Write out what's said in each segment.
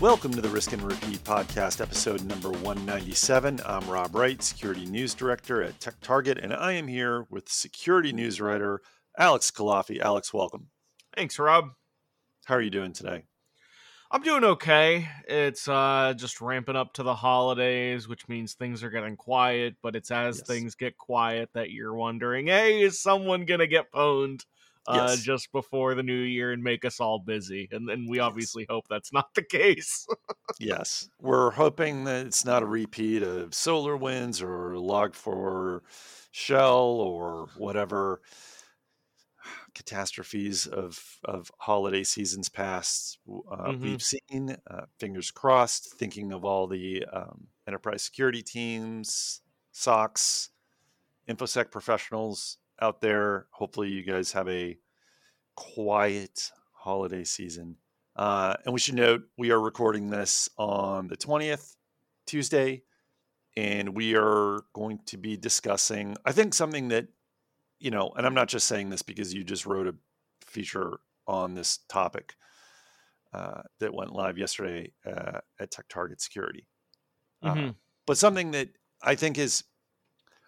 Welcome to the Risk and Repeat podcast, episode number 197. I'm Rob Wright, Security News Director at TechTarget, and I am here with security news writer Alex Culafi. Alex, welcome. Thanks, Rob. How are you doing today? I'm doing okay. It's uh, just ramping up to the holidays, which means things are getting quiet. But it's as Yes. things get quiet that you're wondering, hey, is someone gonna get pwned uh, Yes. just before the new year and make us all busy? And then we Yes. obviously hope that's not the case. Yes. We're hoping that it's not a repeat of SolarWinds or Log4 Shell or whatever catastrophes of, of holiday seasons past uh, Mhm. we've seen. Uh, fingers crossed, thinking of all the um, enterprise security teams, SOCs, InfoSec professionals out there. Hopefully, you guys have a quiet holiday season. Uh, and we should note we are recording this on the 20th, Tuesday, and we are going to be discussing, I think, something that, you know, and I'm not just saying this because you just wrote a feature on this topic uh, that went live yesterday uh, at TechTarget Security. Uh, Mhm. but something that I think is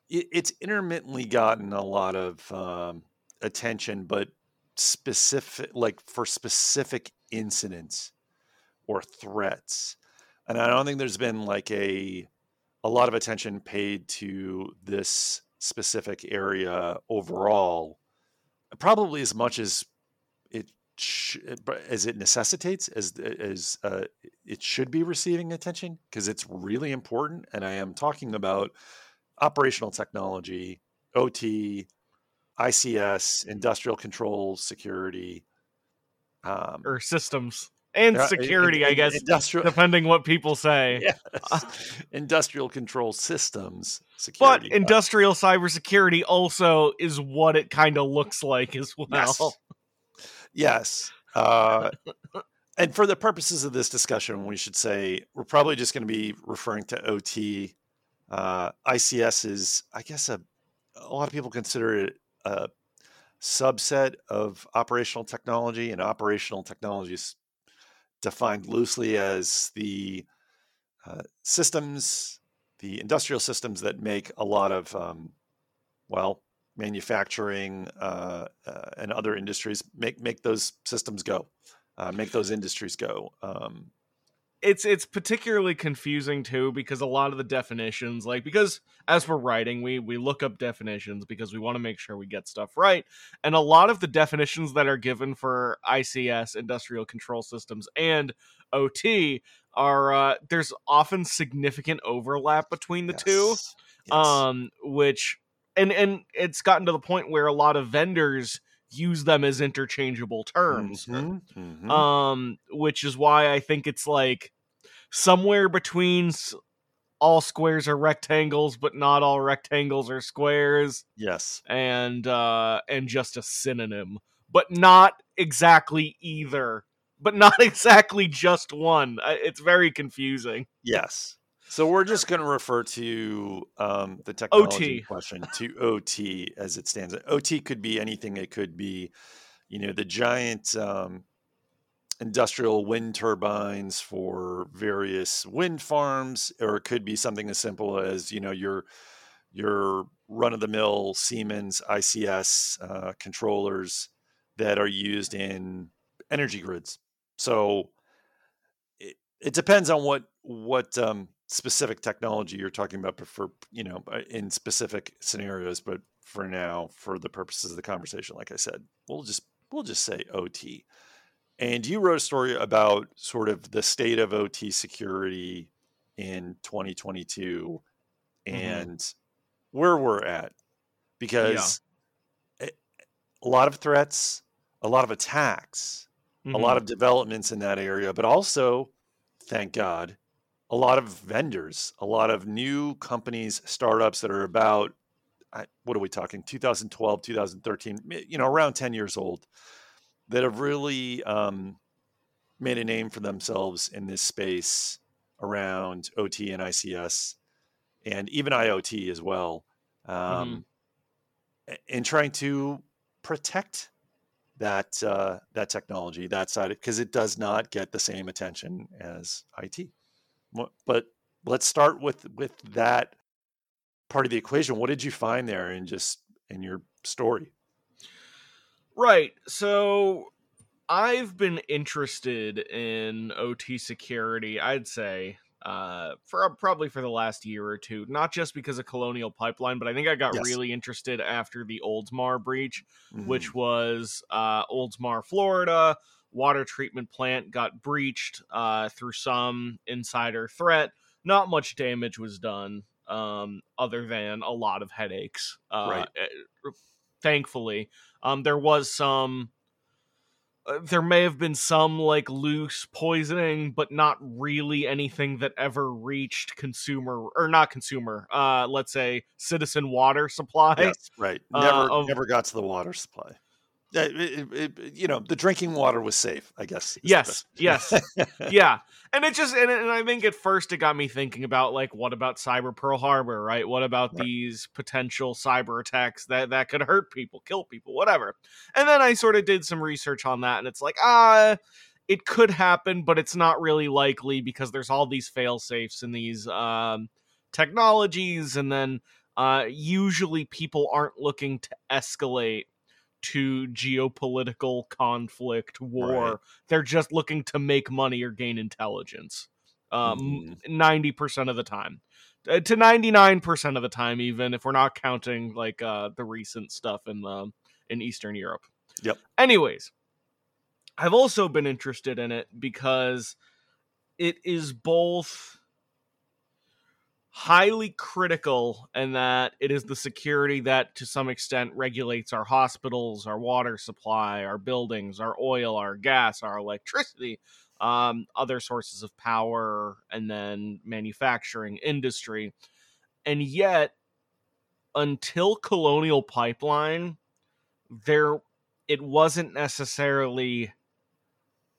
it, it's intermittently gotten a lot of um, attention, but specific, like for specific incidents or threats, and I don't think there's been like a a lot of attention paid to this specific area overall, probably as much as it sh- as it necessitates as as uh, it should be receiving attention because it's really important. And I am talking about operational technology, OT, ICS, industrial control security, um, or systems and uh, in- security, I guess, industrial. depending what people say. Yes. industrial control systems But security. Uh, industrial cybersecurity also is what it kind of looks like as well. Yes. Yes. Uh, and for the purposes of this discussion, we should say we're probably just going to be referring to OT. Uh, ICS is, I guess, a, a lot of people consider it a subset of operational technology, and operational technology is defined loosely as the uh, systems, the industrial systems that make a lot of, um, well, manufacturing uh, uh, and other industries make make those systems go, uh, make those industries go. Um, it's it's particularly confusing too because a lot of the definitions like because as we're writing we we look up definitions because we want to make sure we get stuff right and a lot of the definitions that are given for ICS industrial control systems and OT are uh, there's often significant overlap between the two yes, yes. um which and and it's gotten to the point where a lot of vendors use them as interchangeable terms Mhm, mhm. um which is why i think it's like somewhere between all squares are rectangles but not all rectangles are squares yes, and uh and just a synonym but not exactly either but not exactly just one it's very confusing yes. So we're just going to refer to um, the technology OT. question to OT as it stands. OT could be anything. It could be, you know, the giant um, industrial wind turbines for various wind farms, or it could be something as simple as you know your your run of the mill Siemens ICS uh, controllers that are used in energy grids. So it, it depends on what what um, specific technology you're talking about, but for you know uh, in specific scenarios. But for now, for the purposes of the conversation, like I said, we'll just we'll just say OT. And you wrote a story about sort of the state of OT security in 2022 Mhm. and where we're at because a a lot of threats, a lot of attacks, a lot of developments in that area, but also, thank God, a lot of vendors, a lot of new companies, startups that are about, what are we talking, 2012, 2013, you know, around 10 years old, that have really um, made a name for themselves in this space around OT and ICS and even IoT as well, um, a- in trying to protect that uh, that technology, that side, because it does not get the same attention as IT. But let's start with with that part of the equation. What did you find there in just in your story? Right. So I've been interested in OT security, I'd say, uh, for probably for the last year or two. Not just because of Colonial Pipeline, but I think I got yes. really interested after the Oldsmar breach, mm-hmm. which was uh, Oldsmar, Florida. Water treatment plant got breached uh, through some insider threat. Not much damage was done, um, other than a lot of headaches. Uh, right. Eh, thankfully, um, there was some. Uh, there may have been some like loose poisoning, but not really anything that ever reached consumer or not consumer. Uh, let's say citizen water supply. Yes, right. Uh, never, of, never got to the water supply. It, it, it, you know, the drinking water was safe. I guess. Yes. Yes. yeah and it just and, and, i think at first it got me thinking about like what about cyber pearl harbor right what about right. these potential cyber attacks that that could hurt people kill people whatever and then i sort of did some research on that and it's like ah it could happen but it's not really likely because there's all these fail safes and these um, technologies and then uh, usually people aren't looking to escalate to geopolitical conflict, war. Right. They're just looking to make money or gain intelligence. Um, mm-hmm. 90% of the time. Uh, to 99% of the time even if we're not counting like uh the recent stuff in the in Eastern Europe. Yep. Anyways, I've also been interested in it because it is both highly critical and that it is the security that to some extent regulates our hospitals our water supply our buildings our oil our gas our electricity um, other sources of power and then manufacturing industry. And yet until colonial pipeline there it wasn't necessarily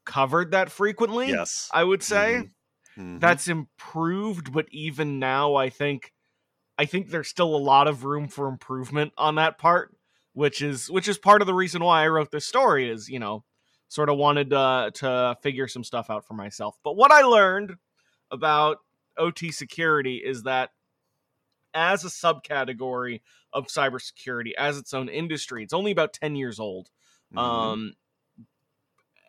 covered that frequently yes. I would say. Mm-hmm Mm-hmm. That's improved, but even now, I think, I think there's still a lot of room for improvement on that part, which is which is part of the reason why I wrote this story. Is you know, sort of wanted to to figure some stuff out for myself. But what I learned about OT security is that as a subcategory of cybersecurity, as its own industry, it's only about 10 years old. Mm-hmm. Um,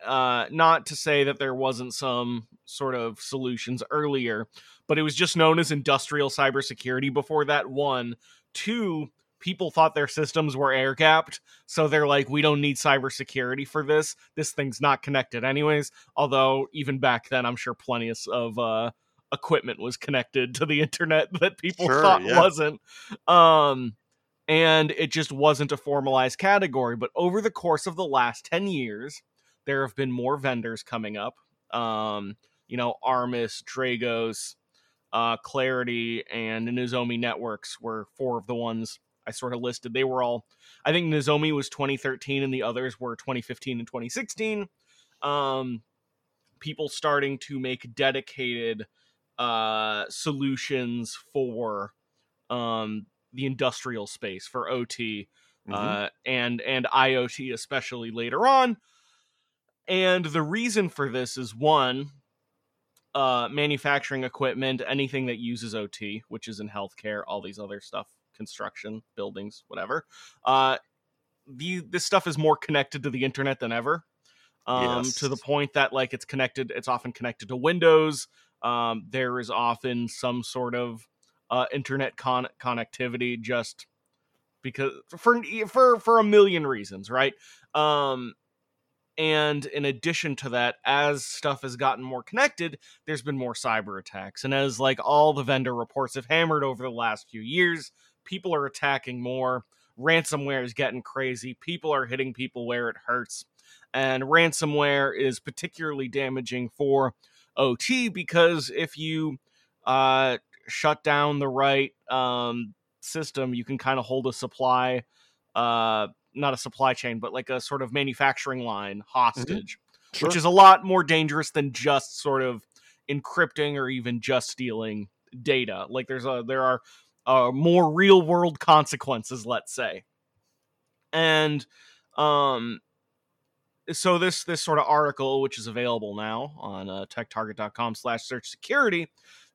uh, not to say that there wasn't some sort of solutions earlier, but it was just known as industrial cybersecurity before that. One, two, people thought their systems were air gapped, so they're like, we don't need cybersecurity for this. This thing's not connected, anyways. Although even back then, I'm sure plenty of uh, equipment was connected to the internet that people sure, thought yeah. wasn't. Um, and it just wasn't a formalized category. But over the course of the last 10 years, there have been more vendors coming up. Um, you know, Armis, Dragos, uh, Claroty, and Nozomi Networks were four of the ones I sort of listed. They were all, I think Nozomi was 2013 and the others were 2015 and 2016. Um, people starting to make dedicated uh, solutions for um, the industrial space for OT mm-hmm. uh, and and IoT, especially later on. And the reason for this is one, uh, manufacturing equipment, anything that uses OT, which is in healthcare, all these other stuff, construction, buildings, whatever. Uh, the this stuff is more connected to the internet than ever. Um, yes. to the point that like it's connected, it's often connected to Windows. Um, there is often some sort of uh, internet con- connectivity just because for for for a million reasons, right? Um, and in addition to that, as stuff has gotten more connected, there's been more cyber attacks. And as like all the vendor reports have hammered over the last few years, people are attacking more. Ransomware is getting crazy. People are hitting people where it hurts. And ransomware is particularly damaging for OT because if you uh, shut down the right um, system, you can kind of hold a supply uh, not a supply chain, but like a sort of manufacturing line mm-hmm. hostage, mm-hmm. sure. which is a lot more dangerous than just sort of encrypting or even just stealing data. Like there's a there are uh, more real world consequences, let's say, and um, so this this sort of article, which is available now on uh, techtarget.com slash search security,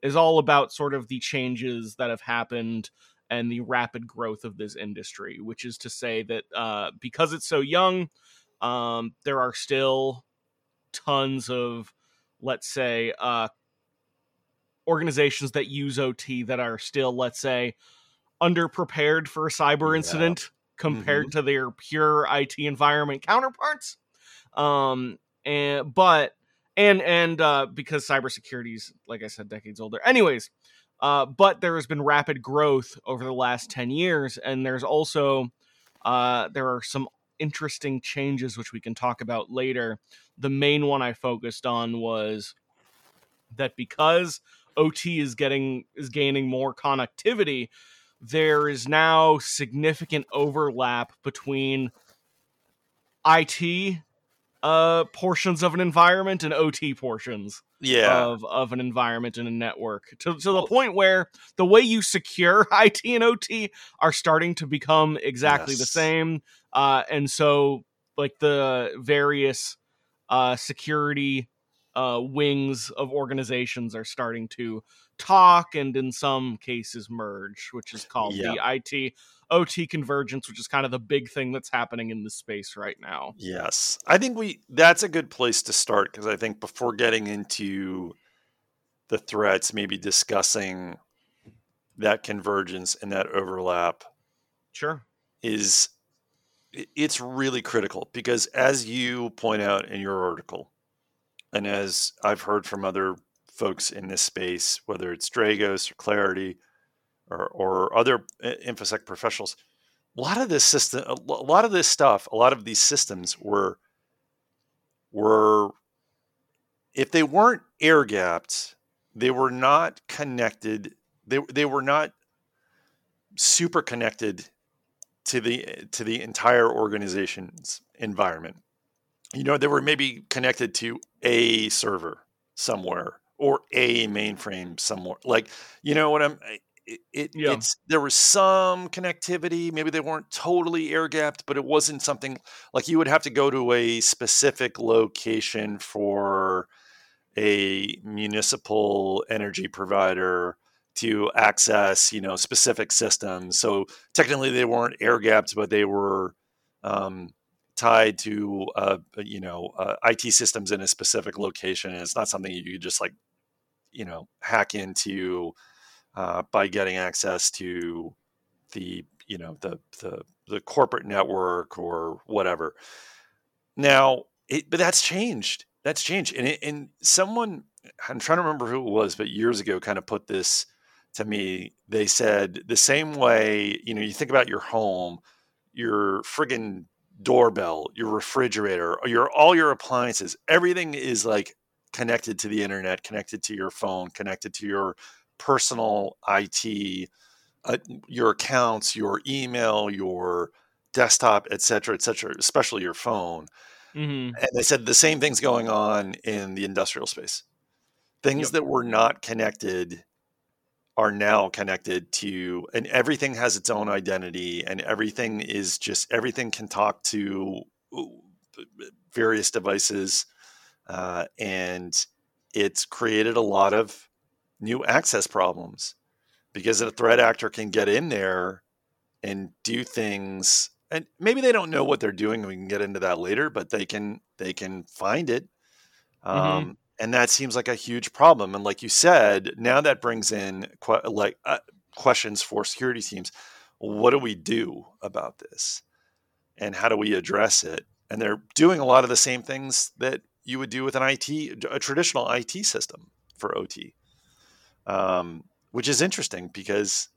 is all about sort of the changes that have happened and the rapid growth of this industry, which is to say that uh, because it's so young, um, there are still tons of, let's say, uh, organizations that use OT that are still, let's say, underprepared for a cyber Yeah. incident compared to their pure IT environment counterparts. Um, and but and and uh, because cybersecurity is, like I said, decades older. Anyways, uh, but there has been rapid growth over the last ten years, and there's also uh, there are some interesting changes which we can talk about later. The main one I focused on was that because OT is getting is gaining more connectivity, there is now significant overlap between IT uh portions of an environment and OT portions Yeah. of of an environment and a network to, to the point where the way you secure IT and OT are starting to become exactly the same uh and so like the various uh security uh wings of organizations are starting to talk and in some cases merge which is called the IT OT convergence which is kind of the big thing that's happening in this space right now. Yes. I think we that's a good place to start because I think before getting into the threats, maybe discussing that convergence and that overlap sure. is it's really critical because as you point out in your article and as I've heard from other folks in this space, whether it's Dragos or Claroty or, or other eh, infosec professionals, a lot of this system, a a lot of this stuff, a lot of these systems were were if they weren't air gapped, they were not connected. They they were not super connected to the to the entire organization's environment. You know, they were maybe connected to a server somewhere or a mainframe somewhere. Like, you know what I'm it, it Yeah. it's there was some connectivity. Maybe they weren't totally air gapped, but it wasn't something like you would have to go to a specific location for a municipal energy provider to access, you know, specific systems. So technically, they weren't air gapped, but they were um, tied to, uh, you know, uh, IT systems in a specific location. And it's not something you could just like, you know, hack into uh, by getting access to the, you know, the the the corporate network or whatever. Now, it, but that's changed. That's changed. And it, and someone, I'm trying to remember who it was, but years ago, kind of put this to me. They said the same way, you know, you think about your home, your friggin' doorbell, your refrigerator, your all your appliances, everything is like connected to the internet, connected to your phone, connected to your personal IT, uh, your accounts, your email, your desktop, et cetera, et cetera, especially your phone. hmm And they said the same thing's going on in the industrial space. Things Yep. that were not connected are now connected to, and everything has its own identity, and everything is just everything can talk to various devices, uh, and it's created a lot of new access problems. Because a threat actor can get in there and do things and maybe they don't know what they're doing we can get into that later but they can they can find it. Um, and that seems like a huge problem and like you said now that brings in que- like uh, questions for security teams. What do we do about this? And how do we address it? And they're doing a lot of the same things that you would do with an IT a traditional IT system for OT um, which is interesting because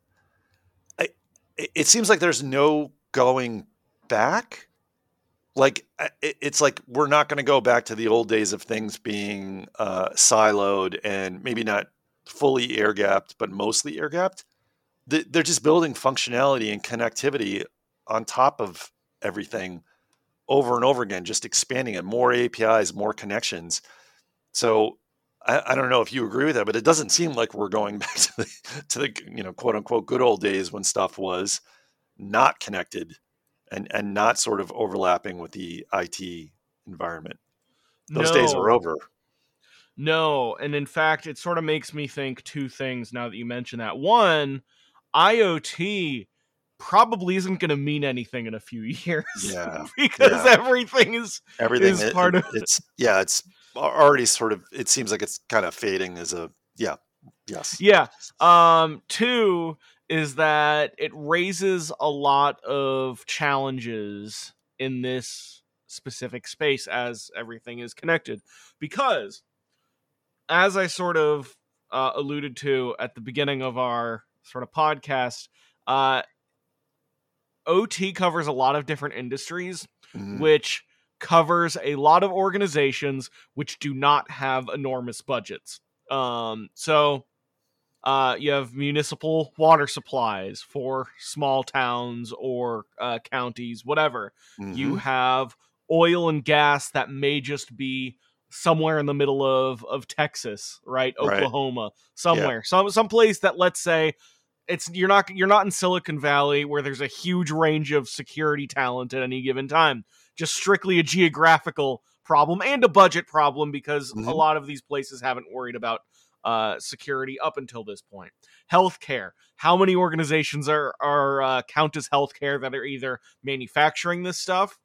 I, it seems like there's no going back. Like it's like we're not going to go back to the old days of things being uh, siloed and maybe not fully air gapped, but mostly air gapped. They're just building functionality and connectivity on top of everything over and over again, just expanding it, more APIs, more connections. So I, I don't know if you agree with that, but it doesn't seem like we're going back to the to the you know quote unquote good old days when stuff was not connected and and not sort of overlapping with the IT environment. Those no. days are over. No, and in fact, it sort of makes me think two things now that you mention that. One, IoT probably isn't going to mean anything in a few years. Yeah, because yeah. everything is everything is part it, of it's yeah, it's already sort of. It seems like it's kind of fading as a yeah, yes, yeah. Um, two is that it raises a lot of challenges in this specific space as everything is connected because as I sort of uh, alluded to at the beginning of our sort of podcast, uh, OT covers a lot of different industries, mm-hmm. which covers a lot of organizations which do not have enormous budgets. Um, so uh, you have municipal water supplies for small towns or uh, counties, whatever. Mm-hmm. You have oil and gas that may just be somewhere in the middle of of Texas, right? Oklahoma, right. somewhere, yeah. some some place that let's say it's you're not you're not in Silicon Valley where there's a huge range of security talent at any given time. Just strictly a geographical problem and a budget problem because mm-hmm. a lot of these places haven't worried about uh, security up until this point. Healthcare. How many organizations are are uh, count as healthcare that are either manufacturing this stuff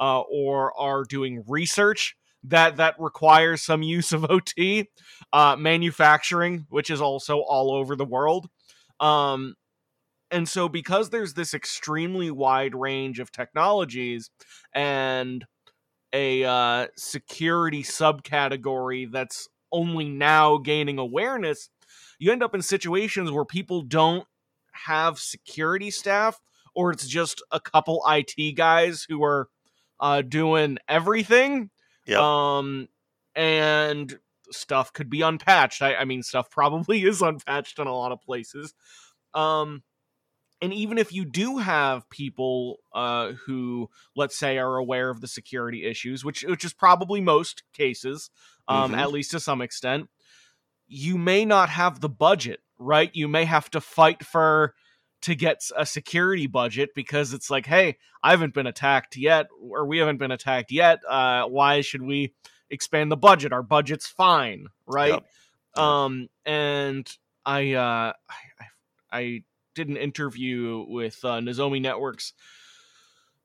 uh, or are doing research that that requires some use of OT, uh, manufacturing, which is also all over the world. Um, and so because there's this extremely wide range of technologies and a uh, security subcategory that's only now gaining awareness, you end up in situations where people don't have security staff or it's just a couple IT guys who are uh, doing everything Yep. Um, and stuff could be unpatched. I, I mean, stuff probably is unpatched in a lot of places. Um, and even if you do have people uh, who, let's say, are aware of the security issues, which which is probably most cases, um, mm-hmm. at least to some extent, you may not have the budget, right? You may have to fight for to get a security budget because it's like, hey, I haven't been attacked yet, or we haven't been attacked yet. Uh, why should we expand the budget? Our budget's fine, right? Yep. Um, and I, uh, I, I did an interview with uh, Nozomi Networks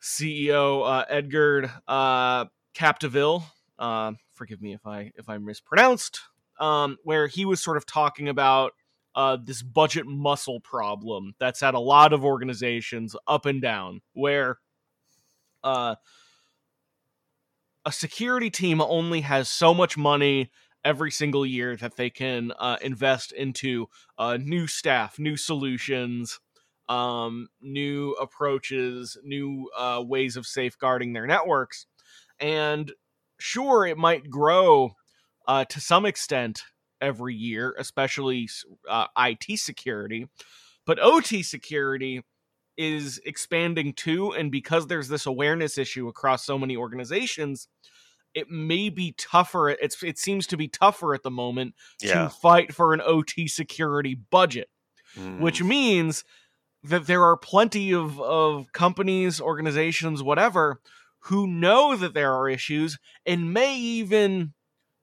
CEO uh, Edgar uh, Capdevielle. Uh, forgive me if I if I mispronounced. Um, where he was sort of talking about uh, this budget muscle problem that's at a lot of organizations up and down, where uh, a security team only has so much money every single year that they can uh, invest into uh, new staff, new solutions, um, new approaches, new uh, ways of safeguarding their networks. And sure, it might grow uh, to some extent every year, especially uh, IT security. But OT security is expanding too. And because there's this awareness issue across so many organizations, it may be tougher. It's it seems to be tougher at the moment yeah. to fight for an OT security budget, mm. which means that there are plenty of, of companies, organizations, whatever, who know that there are issues and may even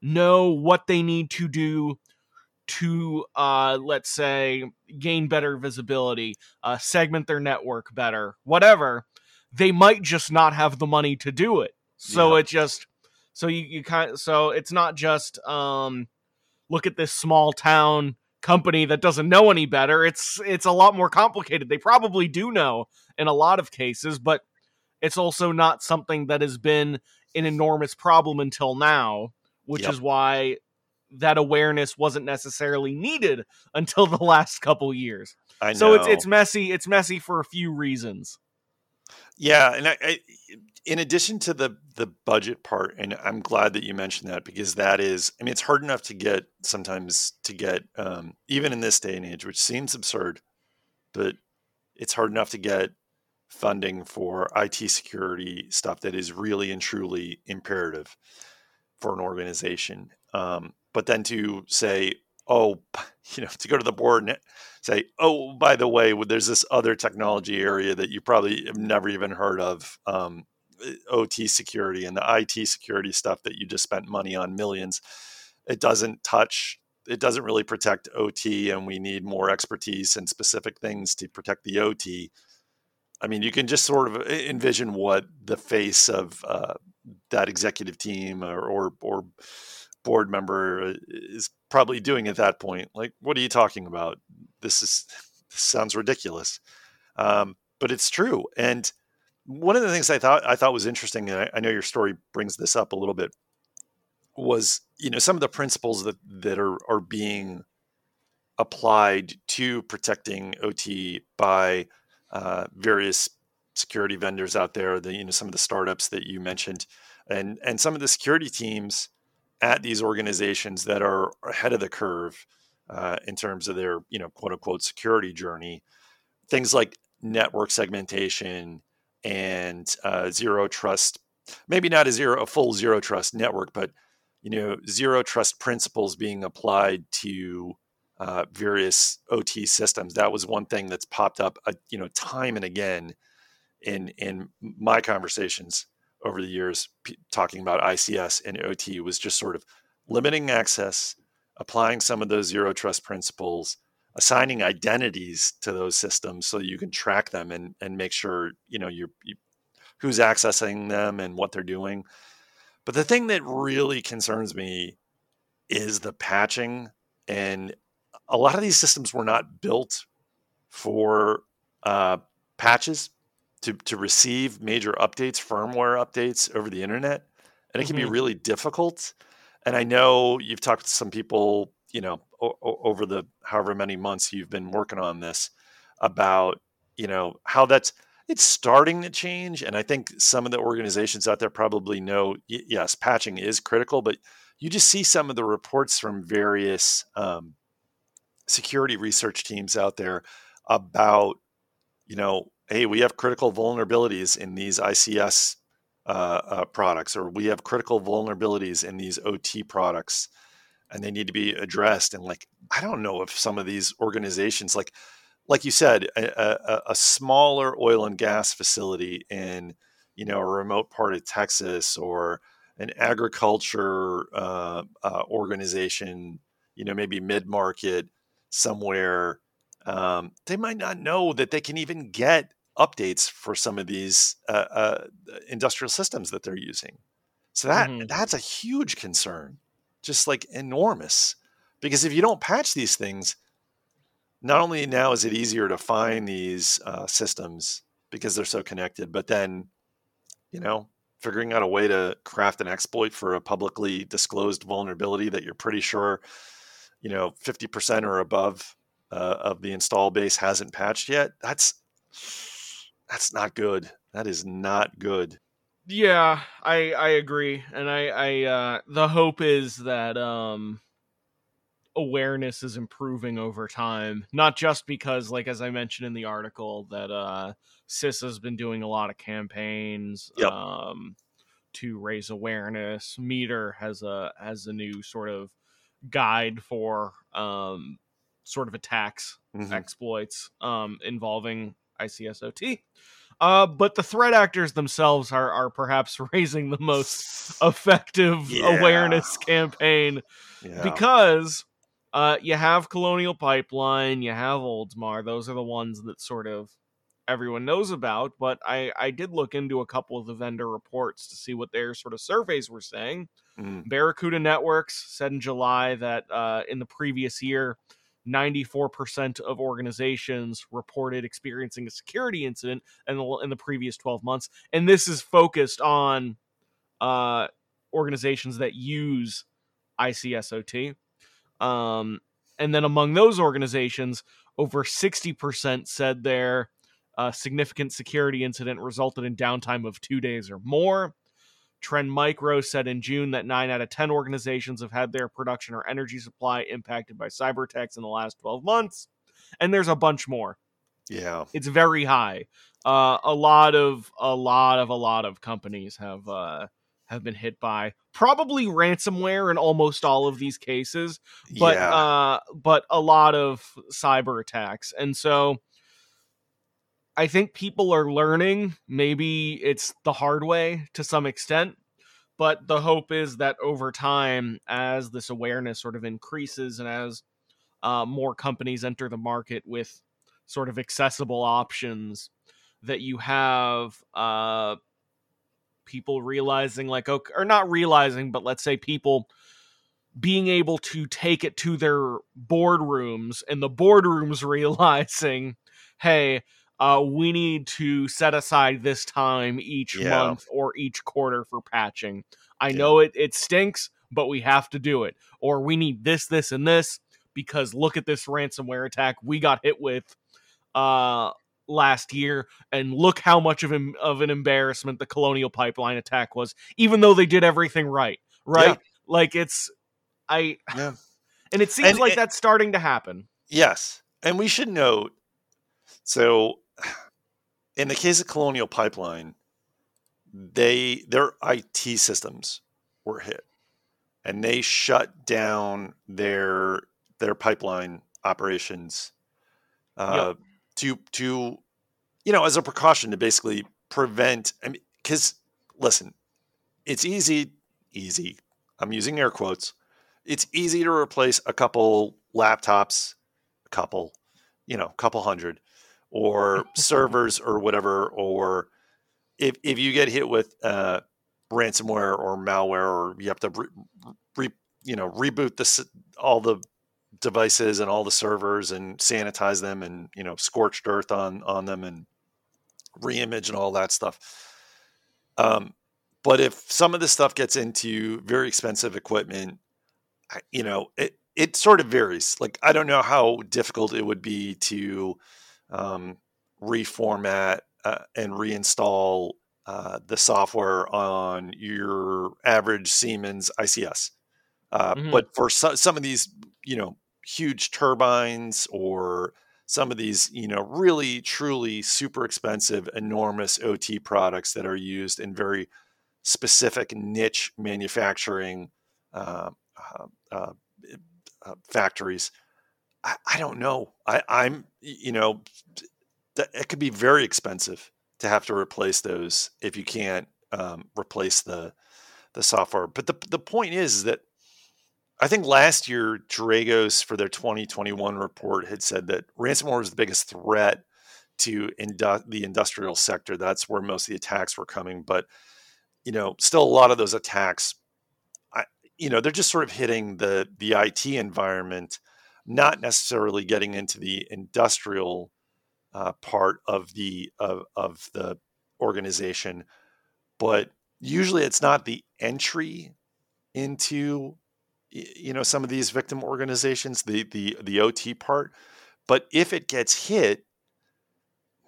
know what they need to do to uh let's say gain better visibility uh segment their network better whatever they might just not have the money to do it so yeah. it just so you, you kind of so it's not just um look at this small town company that doesn't know any better it's it's a lot more complicated they probably do know in a lot of cases but it's also not something that has been an enormous problem until now which yep. is why that awareness wasn't necessarily needed until the last couple years. I know. So it's it's messy. It's messy for a few reasons. Yeah, and I, I, in addition to the the budget part, and I'm glad that you mentioned that because that is, I mean, it's hard enough to get sometimes to get um, even in this day and age, which seems absurd, but it's hard enough to get funding for IT security stuff that is really and truly imperative for an organization. Um, but then to say, oh, you know, to go to the board and say, oh, by the way, there's this other technology area that you probably have never even heard of. Um, OT security and the IT security stuff that you just spent money on millions. It doesn't touch it doesn't really protect OT, and we need more expertise and specific things to protect the OT. I mean, you can just sort of envision what the face of uh, that executive team or, or, or board member uh, is probably doing at that point. Like, what are you talking about? This is this sounds ridiculous, um, but it's true. And one of the things I thought I thought was interesting, and I, I know your story brings this up a little bit, was you know some of the principles that that are are being applied to protecting OT by uh, various security vendors out there. The you know some of the startups that you mentioned, and and some of the security teams at these organizations that are ahead of the curve uh, in terms of their you know quote unquote security journey. Things like network segmentation and uh, zero trust, maybe not a zero a full zero trust network, but you know, zero trust principles being applied to uh, various OT systems. That was one thing that's popped up, uh, you know, time and again in in my conversations over the years, p- talking about ICS and OT was just sort of limiting access, applying some of those zero trust principles, assigning identities to those systems so you can track them and and make sure you know you're you, who's accessing them and what they're doing but the thing that really concerns me is the patching. And a lot of these systems were not built for uh, patches to, to receive major updates, firmware updates over the internet. And it can mm-hmm. be really difficult. And I know you've talked to some people, you know, o- over the however many months you've been working on this about, you know, how that's it's starting to change and i think some of the organizations out there probably know yes patching is critical but you just see some of the reports from various um, security research teams out there about you know hey we have critical vulnerabilities in these ics uh, uh, products or we have critical vulnerabilities in these ot products and they need to be addressed. And like i don't know if some of these organizations like like you said, a, a, a, smaller oil and gas facility in you know a remote part of Texas or an agriculture uh, uh, organization, you know maybe mid market somewhere, um, they might not know that they can even get updates for some of these uh, uh industrial systems that they're using. So that mm-hmm. that's a huge concern, just like enormous, because if you don't patch these things not only now is it easier to find these uh, systems because they're so connected, but then, you know, figuring out a way to craft an exploit for a publicly disclosed vulnerability that you're pretty sure, you know, 50% or above uh, of the install base hasn't patched yet. That's that's not good. That is not good. Yeah, I I agree, and I I uh, the hope is that um awareness is improving over time not just because like as i mentioned in the article that uh CISA has been doing a lot of campaigns yep. um to raise awareness MITRE has a has a new sort of guide for um sort of attacks mm-hmm. exploits um involving icsot uh, but the threat actors themselves are, are perhaps raising the most effective yeah. awareness campaign yeah. because uh, you have Colonial Pipeline, you have Oldsmar. Those are the ones that sort of everyone knows about. But I, I did look into a couple of the vendor reports to see what their sort of surveys were saying. Mm. Barracuda Networks said in July that uh, in the previous year, 94% of organizations reported experiencing a security incident in the, in the previous 12 months. And this is focused on uh, organizations that use ICSOT. Um, and then among those organizations, over 60% said their uh, significant security incident resulted in downtime of two days or more. Trend Micro said in June that nine out of 10 organizations have had their production or energy supply impacted by cyber attacks in the last 12 months. And there's a bunch more. Yeah. It's very high. Uh, a lot of, a lot of, a lot of companies have, uh, have been hit by probably ransomware in almost all of these cases but yeah. uh but a lot of cyber attacks and so I think people are learning. Maybe it's the hard way to some extent, but the hope is that over time, as this awareness sort of increases and as uh, more companies enter the market with sort of accessible options, that you have uh, people realizing, like, okay, or not realizing, but let's say people being able to take it to their boardrooms and the boardrooms realizing, hey, uh, we need to set aside this time each Yeah. month or each quarter for patching. I Yeah. know it, it stinks, but we have to do it. Or we need this, this, and this because look at this ransomware attack we got hit with uh, last year, and look how much of, em- of an embarrassment the Colonial Pipeline attack was, even though they did everything right. Right? Yeah. Like it's, I, Yeah. and it seems And like that's starting to happen. Yes. And we should note so in the case of Colonial Pipeline, they their IT systems were hit and they shut down their their pipeline operations uh, to to you know as a precaution to basically prevent I mean cuz listen it's easy easy I'm using air quotes it's easy to replace a couple laptops a couple you know a couple hundred or servers or whatever or if if you get hit with uh, ransomware or malware or you have to re, re, you know reboot the all the devices and all the servers and sanitize them and you know scorched earth on on them and reimage and all that stuff. Um, but if some of this stuff gets into very expensive equipment you know it it sort of varies. Like i don't know how difficult it would be to um, reformat uh, and reinstall uh, the software on your average Siemens ICS. Uh, Mhm. But for so, some of these, you know, huge turbines or some of these, you know, really truly super expensive, enormous OT products that are used in very specific niche manufacturing uh, uh, uh, factories. I, I don't know. I, I'm, you know, it could be very expensive to have to replace those if you can't um, replace the the software. But the the point is that I think last year Dragos for their 2021 report had said that ransomware was the biggest threat to indu- the industrial sector. That's where most of the attacks were coming. But you know, still a lot of those attacks, I, you know, they're just sort of hitting the the IT environment, not necessarily getting into the industrial uh, part of the of, of the organization, but usually it's not the entry into you know some of these victim organizations, the the the OT part. But if it gets hit,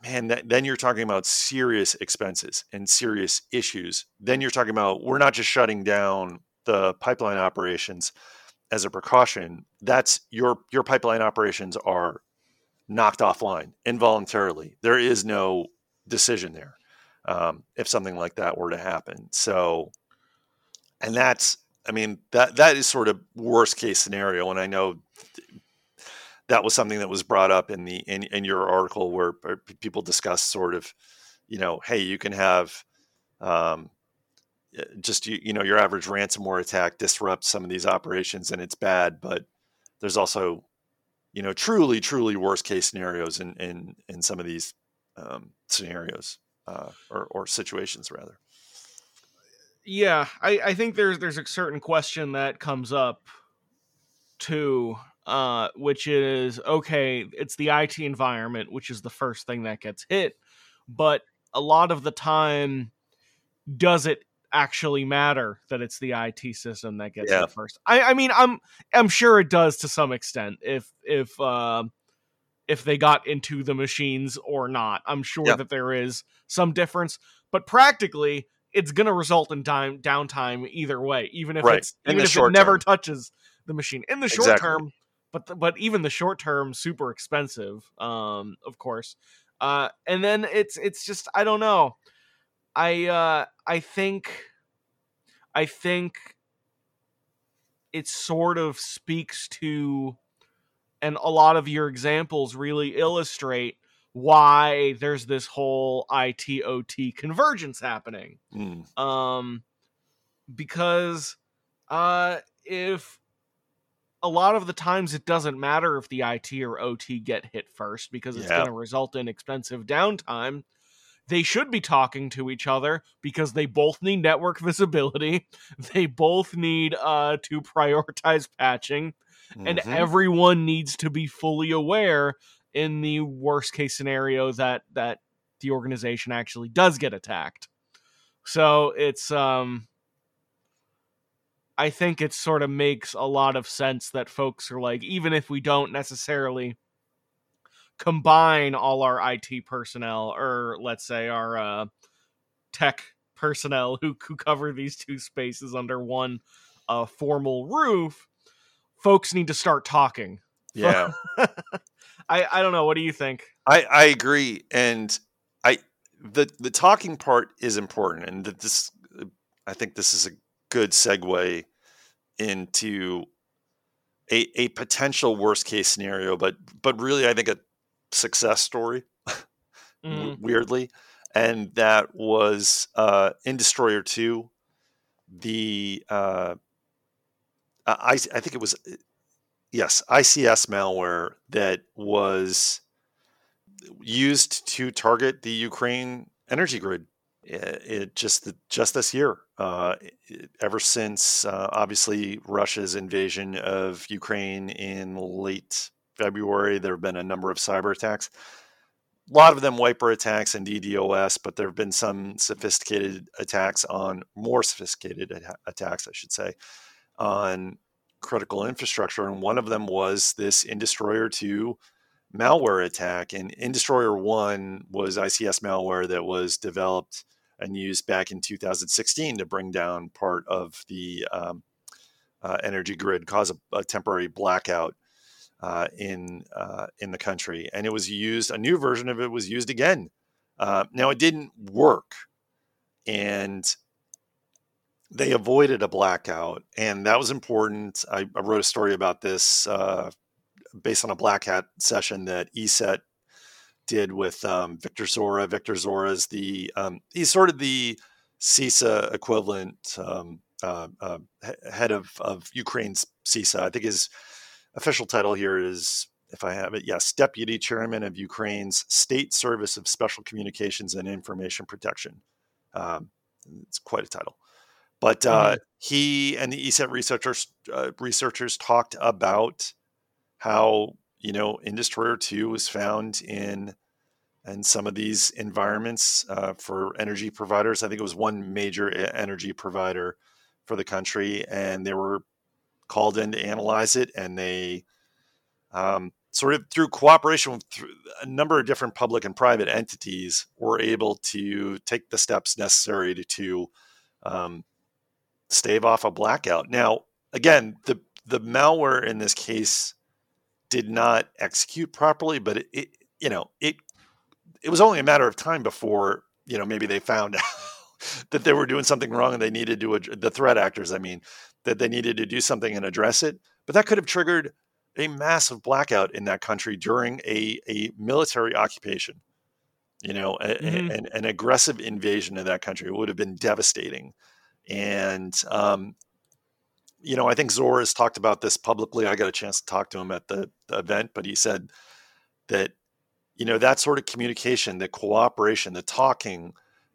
man, that, then you're talking about serious expenses and serious issues. Then you're talking about we're not just shutting down the pipeline operations as a precaution. That's your your pipeline operations are knocked offline involuntarily. There is no decision there um, if something like that were to happen. So, and that's, I mean, that that is sort of worst case scenario. And I know that was something that was brought up in the in, in your article where people discuss sort of, you know, hey, you can have um, just you, you know your average ransomware attack disrupts some of these operations and it's bad, but there's also you know truly truly worst case scenarios in in in some of these um, scenarios uh, or or situations rather. Yeah, I, I think there's there's a certain question that comes up too, uh, which is okay, it's the IT environment, which is the first thing that gets hit, but a lot of the time, does it actually matter that it's the IT system that gets Yeah. hit first? I, I mean, I'm I'm sure it does to some extent if if um if they got into the machines or not. I'm sure Yeah. that there is some difference, but practically it's going to result in time downtime either way, even if Right. it's In even if it never term. touches the machine. In the short Exactly. term, but the, but even the short term super expensive um of course. Uh and then it's it's just I don't know. I uh I think I think it sort of speaks to and a lot of your examples really illustrate why there's this whole IT OT convergence happening. Mm. Um, because uh, if a lot of the times it doesn't matter if the IT or OT get hit first because it's Yeah. going to result in expensive downtime. They should be talking to each other because they both need network visibility. They both need uh, to prioritize patching, and Mhm. everyone needs to be fully aware in the worst case scenario that that the organization actually does get attacked. So it's um I think it sort of makes a lot of sense that folks are like even if we don't necessarily combine all our IT personnel or let's say our uh tech personnel who, who cover these two spaces under one uh formal roof, folks need to start talking. yeah. I I don't know. What do you think? I, I agree, and I the the talking part is important, and that this I think this is a good segue into a a potential worst case scenario, but but really I think a success story. Mm, weirdly, and that was uh, Industroyer Two. The uh, I I think it was yes ICS malware that was used to target the Ukraine energy grid. It, it just just this year, uh, it- ever since uh, obviously Russia's invasion of Ukraine in late February, there have been a number of cyber attacks. A lot of them wiper attacks and DDoS, but there have been some sophisticated attacks on more sophisticated atta- attacks, I should say, on critical infrastructure. And one of them was this Industroyer 2 malware attack. And Industroyer 1 was ICS malware that was developed and used back in 2016 to bring down part of the um, uh, energy grid, cause a, a temporary blackout uh, in uh, in the country. And it was used. A new version of it was used again. Uh, now it didn't work, and they avoided a blackout, and that was important. I, I wrote a story about this uh, based on a black hat session that ESET did with um, Viktor Zhora. Viktor Zhora is the um, he's sort of the CISA equivalent um, uh, uh, head of of Ukraine's CISA. I think his official title here is, if I have it, yes, Deputy Chairman of Ukraine's State Service of Special Communications and Information Protection. Um, it's quite a title. But uh, he and the ESET researchers uh, researchers talked about how you know Industroyer two was found in and some of these environments uh, for energy providers. I think it was one major energy provider for the country, and there were called in to analyze it, and they um, sort of through cooperation with a number of different public and private entities were able to take the steps necessary to, to um, stave off a blackout. Now, again, the the malware in this case did not execute properly, but it, it you know it it was only a matter of time before you know maybe they found out that they were doing something wrong and they needed to the threat actors i mean that they needed to do something and address it but that could have triggered a massive blackout in that country during a, a military occupation you know a, Mhm. an, an aggressive invasion of that country. Would have been devastating. And um, you know i think zhora has talked about this publicly. I got a chance to talk to him at the, the event but he said that you know that sort of communication the cooperation the talking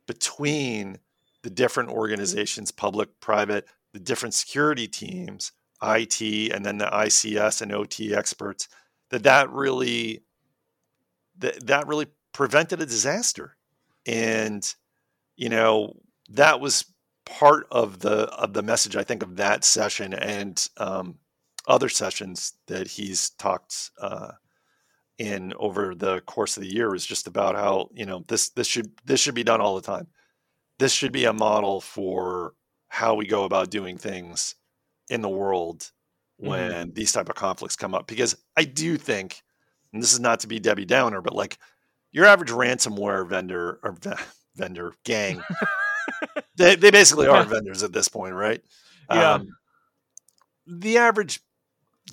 between the different organizations public private the different security teams it and then the ics and ot experts that that really that, that really prevented a disaster and you know that was part of the of the message i think of that session and um, other sessions that he's talked uh, in over the course of the year is just about how you know this this should this should be done all the time. This should be a model for how we go about doing things in the world when these type of conflicts come up. Because I do think, and this is not to be Debbie Downer, but like your average ransomware vendor or ve- vendor gang, they they basically are vendors at this point, right? Yeah. Um, the average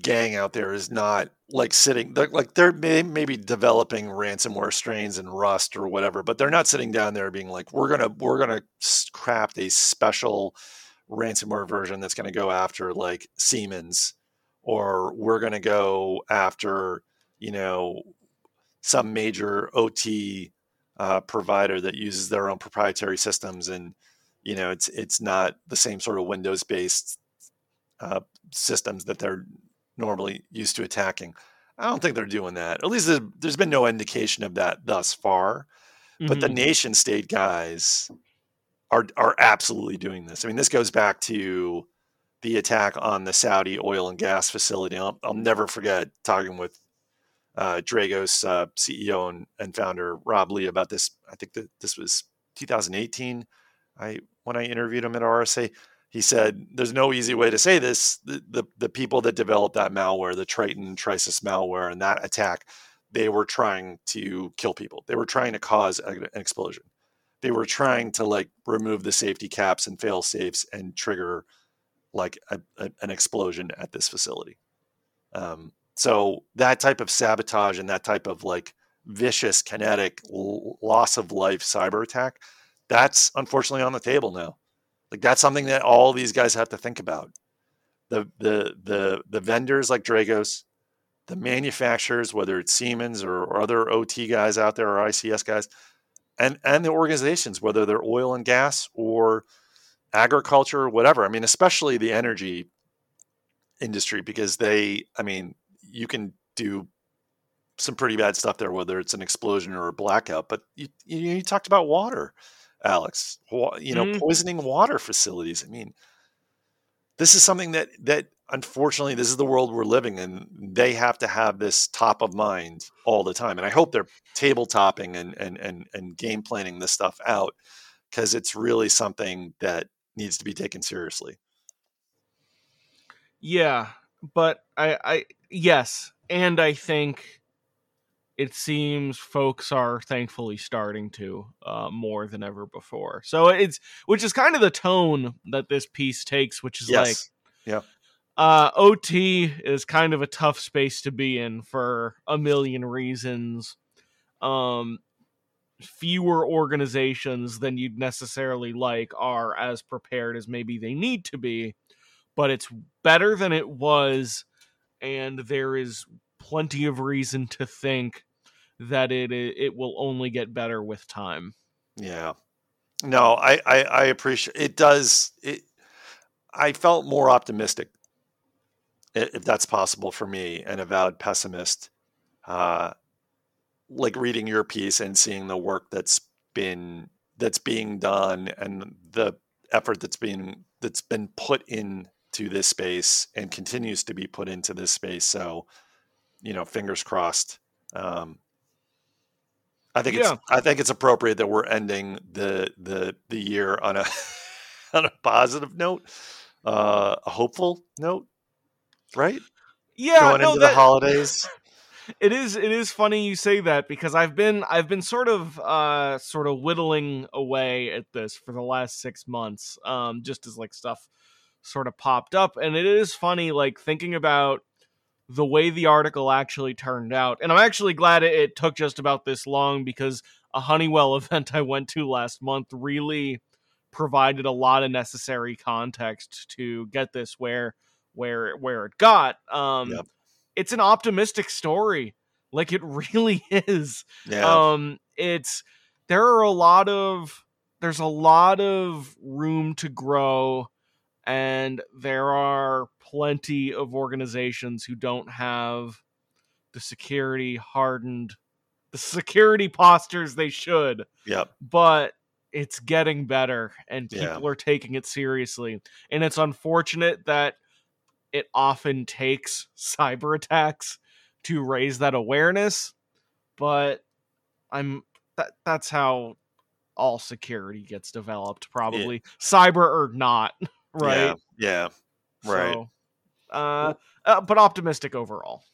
gang out there is not like sitting they're, like they're may, maybe developing ransomware strains and rust or whatever but they're not sitting down there being like we're gonna we're gonna craft a special ransomware version that's gonna go after like siemens or we're gonna go after you know some major ot uh, provider that uses their own proprietary systems and you know it's it's not the same sort of windows based uh, systems that they're normally used to attacking. I don't think they're doing that. At least there's been no indication of that thus far. Mm-hmm. But the mm-hmm. nation state guys are are absolutely doing this. I mean, this goes back to the attack on the Saudi oil and gas facility. I'll, I'll never forget talking with uh, Dragos uh, CEO and, and, founder Rob Lee about this. I think that this was 2018. I when I interviewed him at RSA, he said, "There's no easy way to say this. The, the, the people that developed that malware, the Triton Trisis malware, and that attack, they were trying to kill people. They were trying to cause an explosion. They were trying to like remove the safety caps and fail safes and trigger like a, a, an explosion at this facility. Um, so that type of sabotage and that type of like vicious kinetic loss of life cyber attack, that's unfortunately on the table now." Like that's something that all these guys have to think about. The the the the vendors like Dragos, the manufacturers, whether it's Siemens or, or other OT guys out there or ICS guys, and and the organizations, whether they're oil and gas or agriculture or whatever. I mean, especially the energy industry because they, I mean, you can do some pretty bad stuff there, whether it's an explosion or a blackout. But you you, you talked about water. Alex. You know, mm. poisoning water facilities. I mean, this is something that that unfortunately this is the world we're living in. They have to have this top of mind all the time, and I hope they're table topping and and and and game planning this stuff out because it's really something that needs to be taken seriously. Yeah, but I I yes, and I think it seems folks are thankfully starting to uh, more than ever before. So it's which is kind of the tone that this piece takes, which is yes. like, yeah, uh, OT is kind of a tough space to be in for a million reasons. Um, fewer organizations than you'd necessarily like are as prepared as maybe they need to be, but it's better than it was, and there is plenty of reason to think that it it will only get better with time. Yeah. No, I I, I appreciate it. Does it? I felt more optimistic, if that's possible for me, an avowed pessimist. Uh, like reading your piece and seeing the work that's been that's being done and the effort that's being that's been put into this space and continues to be put into this space. So, you know, fingers crossed. Um, I think yeah. it's I think it's appropriate that we're ending the the the year on a on a positive note, uh, a hopeful note, right? Yeah, going no, into that, the holidays. It is it is funny you say that because I've been I've been sort of uh sort of whittling away at this for the last six months, um, just as like stuff sort of popped up, and it is funny like thinking about the way the article actually turned out. And I'm actually glad it, it, took just about this long because a Honeywell event I went to last month really provided a lot of necessary context to get this where where where it got. Um yep. it's an optimistic story. Like it really is. Yeah. Um it's there are a lot of there's a lot of room to grow and there are plenty of organizations who don't have the security hardened the security postures they should. Yep. But it's getting better and people yeah. are taking it seriously. And it's unfortunate that it often takes cyber attacks to raise that awareness, but I'm that that's how all security gets developed probably yeah. cyber or not right yeah, yeah. right so, uh, uh, but optimistic overall.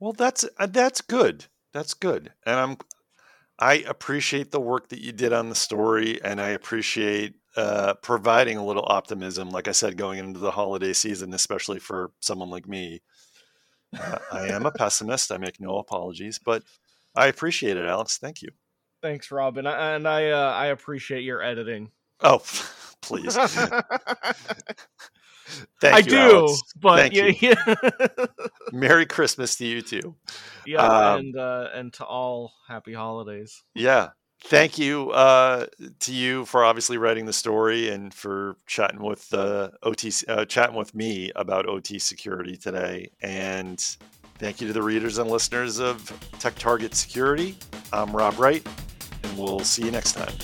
Well, that's uh, that's good. That's good, and I'm I appreciate the work that you did on the story, and I appreciate uh, providing a little optimism. Like I said, going into the holiday season, especially for someone like me. Uh, I am a pessimist. I make no apologies, but I appreciate it, Alex. Thank you. Thanks, Robin, and I uh, I appreciate your editing. Oh, please. Thank I you, do, Alex. but Thank yeah, you. yeah, Merry Christmas to you too. yeah, Um, and uh, and to all happy holidays. Yeah. Thank you uh, to you for obviously writing the story and for chatting with uh, OT, uh, chatting with me about OT security today. And thank you to the readers and listeners of TechTarget Security. I'm Rob Wright, and we'll see you next time.